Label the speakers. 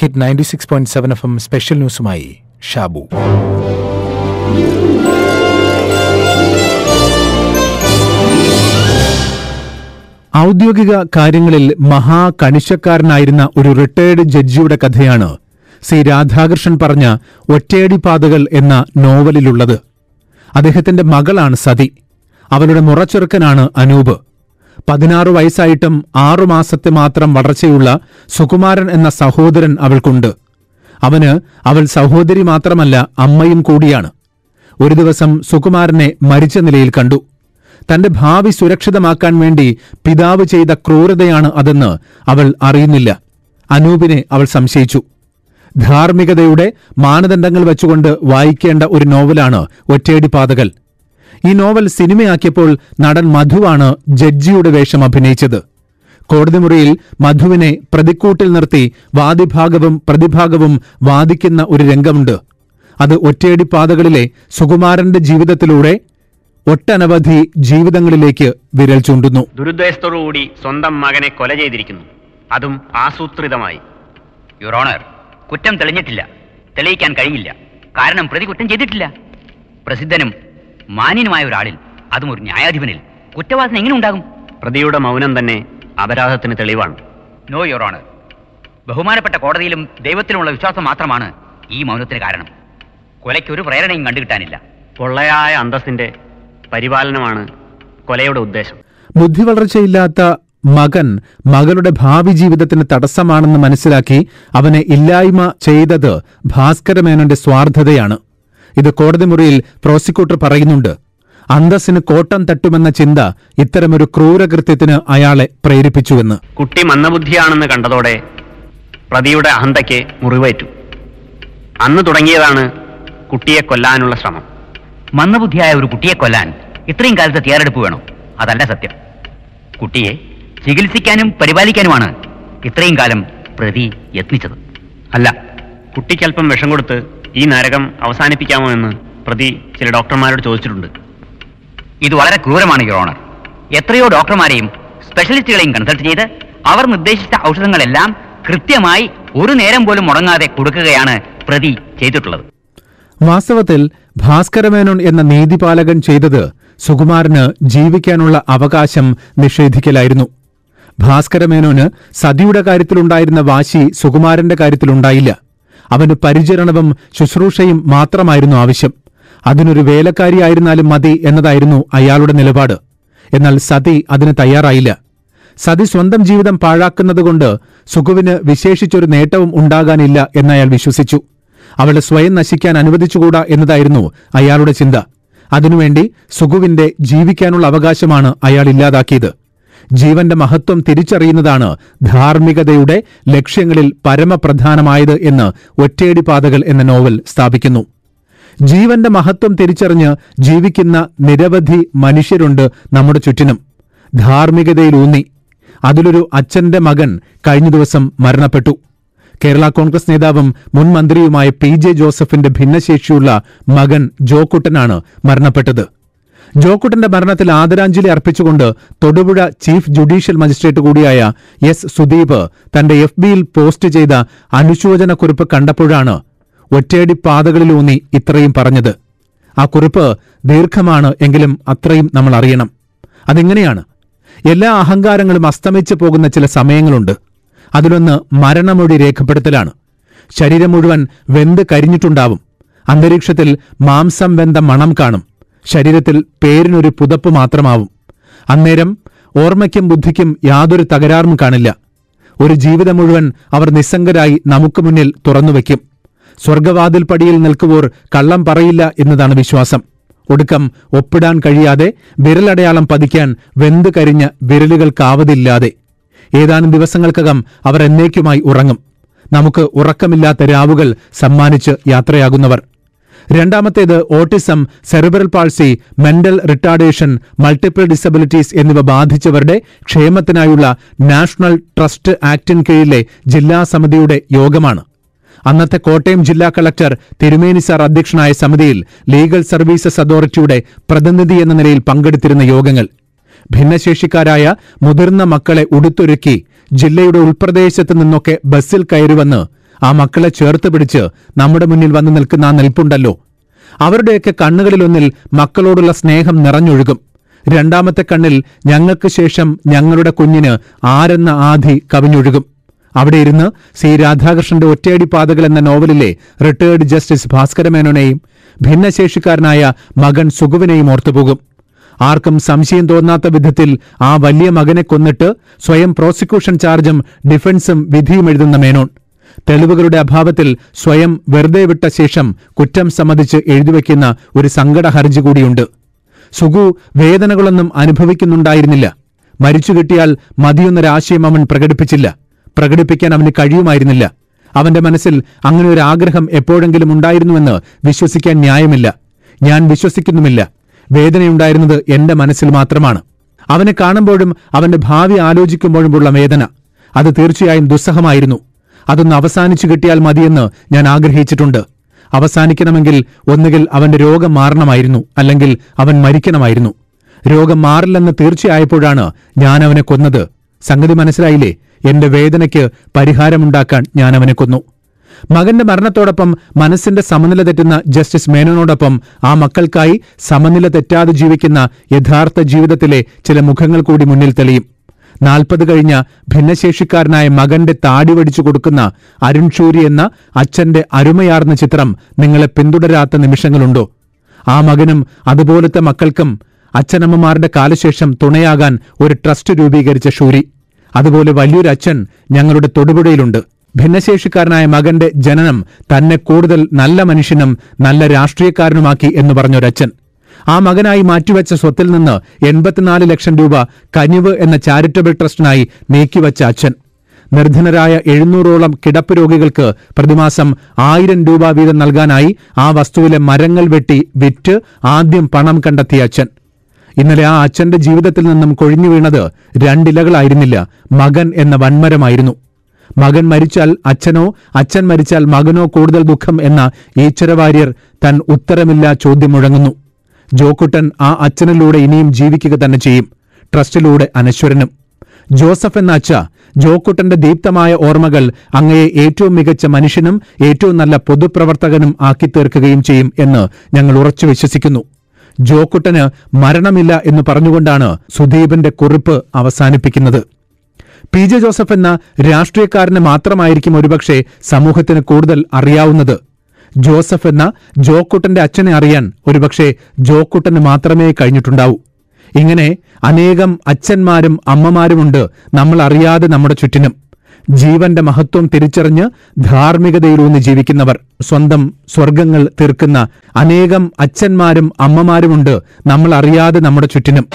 Speaker 1: Hit ninety six point seven F M special ന്യൂസുമായി Shabu. ഔദ്യോഗിക കാര്യങ്ങളിൽ മഹാകണിശക്കാരനായിരുന്ന ഒരു റിട്ടയേർഡ് ജഡ്ജിയുടെ കഥയാണ് സി രാധാകൃഷ്ണൻ പറഞ്ഞ ഒറ്റയടി പാതകൾ എന്ന നോവലിലുള്ളത്. അദ്ദേഹത്തിന്റെ മകളാണ് സതി. അവരുടെ മുറച്ചെറുക്കനാണ് അനൂപ്. പതിനാറ് വയസ്സായിട്ടും ആറുമാസത്തെ മാത്രം വളർച്ചയുള്ള സുകുമാരൻ എന്ന സഹോദരൻ അവൾക്കുണ്ട്. അവന് അവൾ സഹോദരി മാത്രമല്ല അമ്മയും കൂടിയാണ്. ഒരു ദിവസം സുകുമാരനെ മരിച്ച നിലയിൽ കണ്ടു. തന്റെ ഭാവി സുരക്ഷിതമാക്കാൻ വേണ്ടി പിതാവ് ചെയ്ത ക്രൂരതയാണ് അതെന്ന് അവൾ അറിയുന്നില്ല. അനൂപിനെ അവൾ സംശയിച്ചു. ധാർമ്മികതയുടെ മാനദണ്ഡങ്ങൾ വെച്ചുകൊണ്ട് വായിക്കേണ്ട ഒരു നോവലാണ് ഒറ്റയടി പാതകൾ ഈ നോവൽ സിനിമയാക്കിയപ്പോൾ നടൻ മധുവാണ് ജഡ്ജിയുടെ വേഷം അഭിനയിച്ചത്. കോടതി മുറിയിൽ മധുവിനെ പ്രതിക്കൂട്ടിൽ നിർത്തി വാദിഭാഗവും പ്രതിഭാഗവും വാദിക്കുന്ന ഒരു രംഗമുണ്ട്. അത് ഒറ്റയടി പാതകളിലെ സുകുമാരന്റെ ജീവിതത്തിലൂടെ ഒട്ടനവധി ജീവിതങ്ങളിലേക്ക് വിരൽ ചൂണ്ടുന്നു.
Speaker 2: ദുരുദ്ദേശത്തോടുകൂടി സ്വന്തം മകനെ കൊല ചെയ്തിരിക്കുന്നു. അതും ആസൂത്രിതമായി.
Speaker 3: യുവർ ഓണർ കുറ്റം തെളിഞ്ഞിട്ടില്ല. തെളിയിക്കാൻ കഴിയില്ല. കാരണം പ്രതി കുറ്റം ചെയ്തിട്ടില്ല. പ്രസിദ്ധനും മാന്യനുമായ ഒരാളിൽ അതും ഒരു ന്യായാധിപനിൽ കുറ്റവാസന എങ്ങനെ ഉണ്ടാകും?
Speaker 2: പ്രതിയുടെ മൗനം തന്നെ അപരാധത്തിന് തെളിവാണ്.
Speaker 3: നോ യുവർ ഓണർ ബഹുമാനപ്പെട്ട കോടതിയിലും ദൈവത്തിലുമുള്ള വിശ്വാസം മാത്രമാണ് ഈ മൗനത്തിന് കാരണം. കൊലയ്ക്ക് ഒരു പ്രേരണയും കണ്ടുകിട്ടാനില്ല.
Speaker 2: പൊള്ളയായ അന്തസ്സിന്റെ പരിപാലനമാണ് കൊലയുടെ ഉദ്ദേശം.
Speaker 1: ബുദ്ധി വളർച്ചയില്ലാത്ത മകൻ മകളുടെ ഭാവി ജീവിതത്തിന് തടസ്സമാണെന്ന് മനസ്സിലാക്കി അവനെ ഇല്ലായ്മ ചെയ്തത് ഭാസ്കരമേനോന്റെ സ്വാർത്ഥതയാണ്. ഇത് കോടതി മുറിയിൽ പ്രോസിക്യൂട്ടർ പറയുന്നുണ്ട്. അന്തസ്സിന് കോട്ടം തട്ടുമെന്ന ചിന്ത ഇത്തരമൊരു ക്രൂരകൃത്യത്തിന് അയാളെ പ്രേരിപ്പിച്ചുവെന്ന്.
Speaker 2: കുട്ടി മന്ദബുദ്ധിയാണെന്ന് കണ്ടതോടെ പ്രതിയുടെ അഹന്തയ്ക്ക് മുറിവേറ്റു. അന്ന് തുടങ്ങിയതാണ് കുട്ടിയെ കൊല്ലാനുള്ള ശ്രമം.
Speaker 3: മന്ദബുദ്ധിയായ ഒരു കുട്ടിയെ കൊല്ലാൻ ഇത്രയും കാലത്തെ തയ്യാറെടുപ്പ് വേണം? അതല്ല സത്യം. കുട്ടിയെ ചികിത്സിക്കാനും പരിപാലിക്കാനുമാണ് ഇത്രയും കാലം പ്രതി യത്നിച്ചത്.
Speaker 2: അല്ല കുട്ടിക്കല്പം വിഷം കൊടുത്ത് ഈ നരകം അവസാനിപ്പിക്കാമോ എന്ന് പ്രതി ചില ഡോക്ടർമാരോട് ചോദിച്ചിട്ടുണ്ട്.
Speaker 3: ഇത് വളരെ ക്രൂരമാണ് യുവർ ഓണർ എത്രയോ ഡോക്ടർമാരെയും സ്പെഷ്യലിസ്റ്റുകളെയും കൺസൾട്ട് ചെയ്ത് അവർ നിർദ്ദേശിച്ച ഔഷധങ്ങളെല്ലാം കൃത്യമായി ഒരു നേരം പോലും മുടങ്ങാതെ കൊടുക്കുകയാണ് പ്രതി ചെയ്തിട്ടുള്ളത്.
Speaker 1: വാസ്തവത്തിൽ ഭാസ്കരമേനോൻ എന്ന നീതിപാലകൻ ചെയ്തത് സുകുമാരന് ജീവിക്കാനുള്ള അവകാശം നിഷേധിക്കലായിരുന്നു. ഭാസ്കരമേനോന് സതിയുടെ കാര്യത്തിലുണ്ടായിരുന്ന വാശി സുകുമാരന്റെ കാര്യത്തിലുണ്ടായില്ല. അവന് പരിചരണവും ശുശ്രൂഷയും മാത്രമായിരുന്നു ആവശ്യം. അതിനൊരു വേലക്കാരിയായിരുന്നാലും മതി എന്നതായിരുന്നു അയാളുടെ നിലപാട്. എന്നാൽ സതി അതിന് തയ്യാറായില്ല. സതി സ്വന്തം ജീവിതം പാഴാക്കുന്നതുകൊണ്ട് സുഖുവിന് വിശേഷിച്ചൊരു നേട്ടവും ഉണ്ടാകാനില്ല എന്നയാൾ വിശ്വസിച്ചു. അവളെ സ്വയം നശിക്കാൻ അനുവദിച്ചുകൂടാ എന്നതായിരുന്നു അയാളുടെ ചിന്ത. അതിനുവേണ്ടി സുഖുവിന്റെ ജീവിക്കാനുള്ള അവകാശമാണ് അയാൾ ഇല്ലാതാക്കിയത്. ജീവന്റെ മഹത്വം തിരിച്ചറിയുന്നതാണ് ധാർമ്മികതയുടെ ലക്ഷ്യങ്ങളിൽ പരമപ്രധാനമായത് എന്ന് ഒറ്റയടി പാതകൾ എന്ന നോവൽ സ്ഥാപിക്കുന്നു. ജീവന്റെ മഹത്വം തിരിച്ചറിഞ്ഞ് ജീവിക്കുന്ന നിരവധി മനുഷ്യരുണ്ട് നമ്മുടെ ചുറ്റിനും. ധാർമ്മികതയിലൂന്നി. അതിലൊരു അച്ഛന്റെ മകൻ കഴിഞ്ഞ ദിവസം മരണപ്പെട്ടു. കേരള കോൺഗ്രസ് നേതാവും മുൻ മന്ത്രിയുമായ പി ജെ ജോസഫിന്റെ ഭിന്നശേഷിയുള്ള മകൻ ജോക്കുട്ടനാണ് മരണപ്പെട്ടത്. ജോക്കുട്ടന്റെ മരണത്തിൽ ആദരാഞ്ജലി അർപ്പിച്ചുകൊണ്ട് തൊടുപുഴ ചീഫ് ജുഡീഷ്യൽ മജിസ്ട്രേറ്റ് കൂടിയായ എസ് സുദീപ് തന്റെ എഫ് ബിയിൽ പോസ്റ്റ് ചെയ്ത അനുശോചനക്കുറിപ്പ് കണ്ടപ്പോഴാണ് ഒറ്റയടി പാതകളിലൂന്നി ഇത്രയും പറഞ്ഞത്. ആ കുറിപ്പ് ദീർഘമാണ് എങ്കിലും അത്രയും നമ്മൾ അറിയണം. അതെങ്ങനെയാണ്. എല്ലാ അഹങ്കാരങ്ങളും അസ്തമിച്ചു പോകുന്ന ചില സമയങ്ങളുണ്ട്. അതിലൊന്ന് മരണമൊഴി രേഖപ്പെടുത്തലാണ്. ശരീരം മുഴുവൻ വെന്ത് കരിഞ്ഞിട്ടുണ്ടാവും. അന്തരീക്ഷത്തിൽ മാംസം വെന്ത മണം കാണും. ശരീരത്തിൽ പേരിനൊരു പുതപ്പ് മാത്രമാവും. അന്നേരം ഓർമ്മയ്ക്കും ബുദ്ധിക്കും യാതൊരു തകരാറും കാണില്ല. ഒരു ജീവിതം മുഴുവൻ അവർ നിസ്സംഗരായി നമുക്ക് മുന്നിൽ തുറന്നുവെക്കും സ്വർഗവാതിൽ പടിയിൽ നിൽക്കുവോർ കള്ളം പറയില്ല എന്നതാണ് വിശ്വാസം. ഒടുക്കം ഒപ്പിടാൻ കഴിയാതെ വിരലടയാളം പതിക്കാൻ വെന്ത് കരിഞ്ഞ വിരലുകൾക്കാവതില്ലാതെ. ഏതാനും ദിവസങ്ങൾക്കകം അവർ എന്നേക്കുമായി ഉറങ്ങും. നമുക്ക് ഉറക്കമില്ലാത്ത രാവുകൾ സമ്മാനിച്ച് യാത്രയാകുന്നവർ. രണ്ടാമത്തേത് autism cerebral palsy mental retardation multiple disabilities എന്നിവ ബാധിച്ചവരുടെ ക്ഷേമത്തിനായുള്ള നാഷണൽ ട്രസ്റ്റ് ആക്ടിന് കീഴിലെ ജില്ലാ സമിതിയുടെ യോഗമാണ്. അന്നത്തെ കോട്ടയം ജില്ലാ കളക്ടർ തിരുമേനി സാർ അധ്യക്ഷനായ സമിതിയിൽ ലീഗൽ സർവീസസ് അതോറിറ്റിയുടെ പ്രതിനിധി എന്ന നിലയിൽ പങ്കെടുത്തിരുന്ന യോഗങ്ങൾ. ഭിന്നശേഷിക്കാരായ മുതിർന്ന മക്കളെ ഉടുത്തൊരുക്കി ജില്ലയുടെ ഉൾപ്രദേശത്ത് നിന്നൊക്കെ ബസ്സിൽ കയറിവന്ന് ആ മക്കളെ ചേർത്ത് പിടിച്ച് നമ്മുടെ മുന്നിൽ വന്നു നിൽക്കുന്ന ആ നിൽപ്പുണ്ടല്ലോ. അവരുടെയൊക്കെ കണ്ണുകളിലൊന്നിൽ മക്കളോടുള്ള സ്നേഹം നിറഞ്ഞൊഴുകും. രണ്ടാമത്തെ കണ്ണിൽ ഞങ്ങൾക്ക് ശേഷം ഞങ്ങളുടെ കുഞ്ഞിന് ആരെന്ന ആധി കവിഞ്ഞൊഴുകും. അവിടെ ഇരുന്ന് സി. രാധാകൃഷ്ണന്റെ ഒറ്റയടി പാതകൾ എന്ന നോവലിലെ റിട്ടയേർഡ് ജസ്റ്റിസ് ഭാസ്കരമേനോനെയും ഭിന്നശേഷിക്കാരനായ മകൻ സുഗുവിനെയും ഓർത്തുപോകും. ആർക്കും സംശയം തോന്നാത്ത വിധത്തിൽ ആ വലിയ മകനെ കൊന്നിട്ട് സ്വയം പ്രോസിക്യൂഷൻ ചാർജും ഡിഫൻസും വിധിയും എഴുതുന്ന മേനോൻ. തെളിവുകളുടെ അഭാവത്തിൽ സ്വയം വെറുതെ വിട്ട ശേഷം കുറ്റം സമ്മതിച്ച് എഴുതിവെക്കുന്ന ഒരു സങ്കട ഹർജി കൂടിയുണ്ട്. സുഗു വേദനകളൊന്നും അനുഭവിക്കുന്നുണ്ടായിരുന്നില്ല. മരിച്ചു കിട്ടിയാൽ മതിയൊന്നൊരാശയം അവൻ പ്രകടിപ്പിച്ചില്ല. പ്രകടിപ്പിക്കാൻ അവന് കഴിയുമായിരുന്നില്ല. അവന്റെ മനസ്സിൽ അങ്ങനെ ഒരു ആഗ്രഹം എപ്പോഴെങ്കിലും ഉണ്ടായിരുന്നുവെന്ന് വിശ്വസിക്കാൻ ന്യായമില്ല. ഞാൻ വിശ്വസിക്കുന്നുമില്ല. വേദനയുണ്ടായിരുന്നത് എന്റെ മനസ്സിൽ മാത്രമാണ്. അവനെ കാണുമ്പോഴും അവന്റെ ഭാവി ആലോചിക്കുമ്പോഴുമുള്ള വേദന. അത് തീർച്ചയായും ദുസ്സഹമായിരുന്നു. അതൊന്ന് അവസാനിച്ചു കിട്ടിയാൽ മതിയെന്ന് ഞാൻ ആഗ്രഹിച്ചിട്ടുണ്ട്. അവസാനിക്കണമെങ്കിൽ ഒന്നുകിൽ അവന്റെ രോഗം മാറണമായിരുന്നു അല്ലെങ്കിൽ അവൻ മരിക്കണമായിരുന്നു. രോഗം മാറില്ലെന്ന് തീർച്ചയായപ്പോഴാണ് ഞാൻ അവനെ കൊന്നത്. സംഗതി മനസ്സിലായില്ലേ? എന്റെ വേദനയ്ക്ക് പരിഹാരമുണ്ടാക്കാൻ ഞാൻ അവനെ കൊന്നു. മകന്റെ മരണത്തോടൊപ്പം മനസ്സിന്റെ സമനില തെറ്റുന്ന ജസ്റ്റിസ് മേനോനോടൊപ്പം ആ മക്കൾക്കായി സമനില തെറ്റാതെ ജീവിക്കുന്ന യഥാർത്ഥ ജീവിതത്തിലെ ചില മുഖങ്ങൾ കൂടി മുന്നിൽ തെളിയും. നാൽപ്പത് കഴിഞ്ഞ ഭിന്നശേഷിക്കാരനായ മകന്റെ താടി വടിച്ചു കൊടുക്കുന്ന അരുൺ ഷൂരി എന്ന അച്ഛന്റെ അരുമയാർന്ന ചിത്രം നിങ്ങളെ പിന്തുടരാത്ത നിമിഷങ്ങളുണ്ടോ? ആ മകനും അതുപോലത്തെ മക്കൾക്കും അച്ഛനമ്മമാരുടെ കാലശേഷം തുണയാകാൻ ഒരു ട്രസ്റ്റ് രൂപീകരിച്ച ഷൂരി. അതുപോലെ വലിയൊരു അച്ഛൻ ഞങ്ങളുടെ തൊടുപുഴയിലുണ്ട്. ഭിന്നശേഷിക്കാരനായ മകന്റെ ജനനം തന്നെ കൂടുതൽ നല്ല മനുഷ്യനും നല്ല രാഷ്ട്രീയക്കാരനുമാക്കി എന്ന് പറഞ്ഞൊരച്ഛൻ. ആ മകനായി മാറ്റിവെച്ച സ്വത്തിൽ നിന്ന് എൺപത്തിനാല് ലക്ഷം രൂപ കനിവ് എന്ന ചാരിറ്റബിൾ ട്രസ്റ്റിനായി നീക്കിവച്ച അച്ഛൻ. നിർധനരായ എഴുന്നൂറോളം കിടപ്പ് രോഗികൾക്ക് പ്രതിമാസം ആയിരം രൂപ വീതം നൽകാനായി ആ വസ്തുവിലെ മരങ്ങൾ വെട്ടി വിറ്റ് ആദ്യം പണം കണ്ടെത്തിയ അച്ഛൻ. ഇന്നലെ ആ അച്ഛന്റെ ജീവിതത്തിൽ നിന്നും കൊഴിഞ്ഞു വീണത് രണ്ടിലകളായിരുന്നില്ല മകൻ എന്ന വൻമരമായിരുന്നു. മകൻ മരിച്ചാൽ അച്ഛനോ അച്ഛൻ മരിച്ചാൽ മകനോ കൂടുതൽ ദുഃഖം എന്ന ഈശ്വരവാര്യർ തൻ ഉത്തരമില്ല ചോദ്യം മുഴങ്ങുന്നു. ജോക്കുട്ടൻ ആ അച്ഛനിലൂടെ ഇനിയും ജീവിക്കുക തന്നെ ചെയ്യും. ട്രസ്റ്റിലൂടെ അനശ്വരനും. ജോസഫ് എന്ന അച്ഛ ജോക്കുട്ടന്റെ ദീപ്തമായ ഓർമ്മകൾ അങ്ങയെ ഏറ്റവും മികച്ച മനുഷ്യനും ഏറ്റവും നല്ല പൊതുപ്രവർത്തകനും ആക്കി തീർക്കുകയും ചെയ്യും എന്ന് ഞങ്ങൾ ഉറച്ചു വിശ്വസിക്കുന്നു. ജോക്കുട്ടന് മരണമില്ല എന്ന് പറഞ്ഞുകൊണ്ടാണ് സുദീപിന്റെ കുറിപ്പ് അവസാനിപ്പിക്കുന്നത്. പി ജെ ജോസഫ് എന്ന രാഷ്ട്രീയക്കാരന് മാത്രമായിരിക്കും ഒരുപക്ഷെ സമൂഹത്തിന് കൂടുതൽ അറിയാവുന്നത്. ജോസഫ് എന്ന ജോക്കുട്ടന്റെ അച്ഛനെ അറിയാൻ ഒരുപക്ഷെ ജോക്കുട്ടന് മാത്രമേ കഴിഞ്ഞിട്ടുണ്ടാവൂ. ഇങ്ങനെ അനേകം അച്ഛന്മാരും അമ്മമാരുമുണ്ട് നമ്മൾ അറിയാതെ നമ്മുടെ ചുറ്റിനും. ജീവന്റെ മഹത്വം തിരിച്ചറിഞ്ഞ് ധാർമ്മികതയിലൂന്നി ജീവിക്കുന്നവർ സ്വന്തം സ്വർഗങ്ങൾ തീർക്കുന്ന അനേകം അച്ഛന്മാരും അമ്മമാരുമുണ്ട് നമ്മൾ അറിയാതെ നമ്മുടെ ചുറ്റിനും.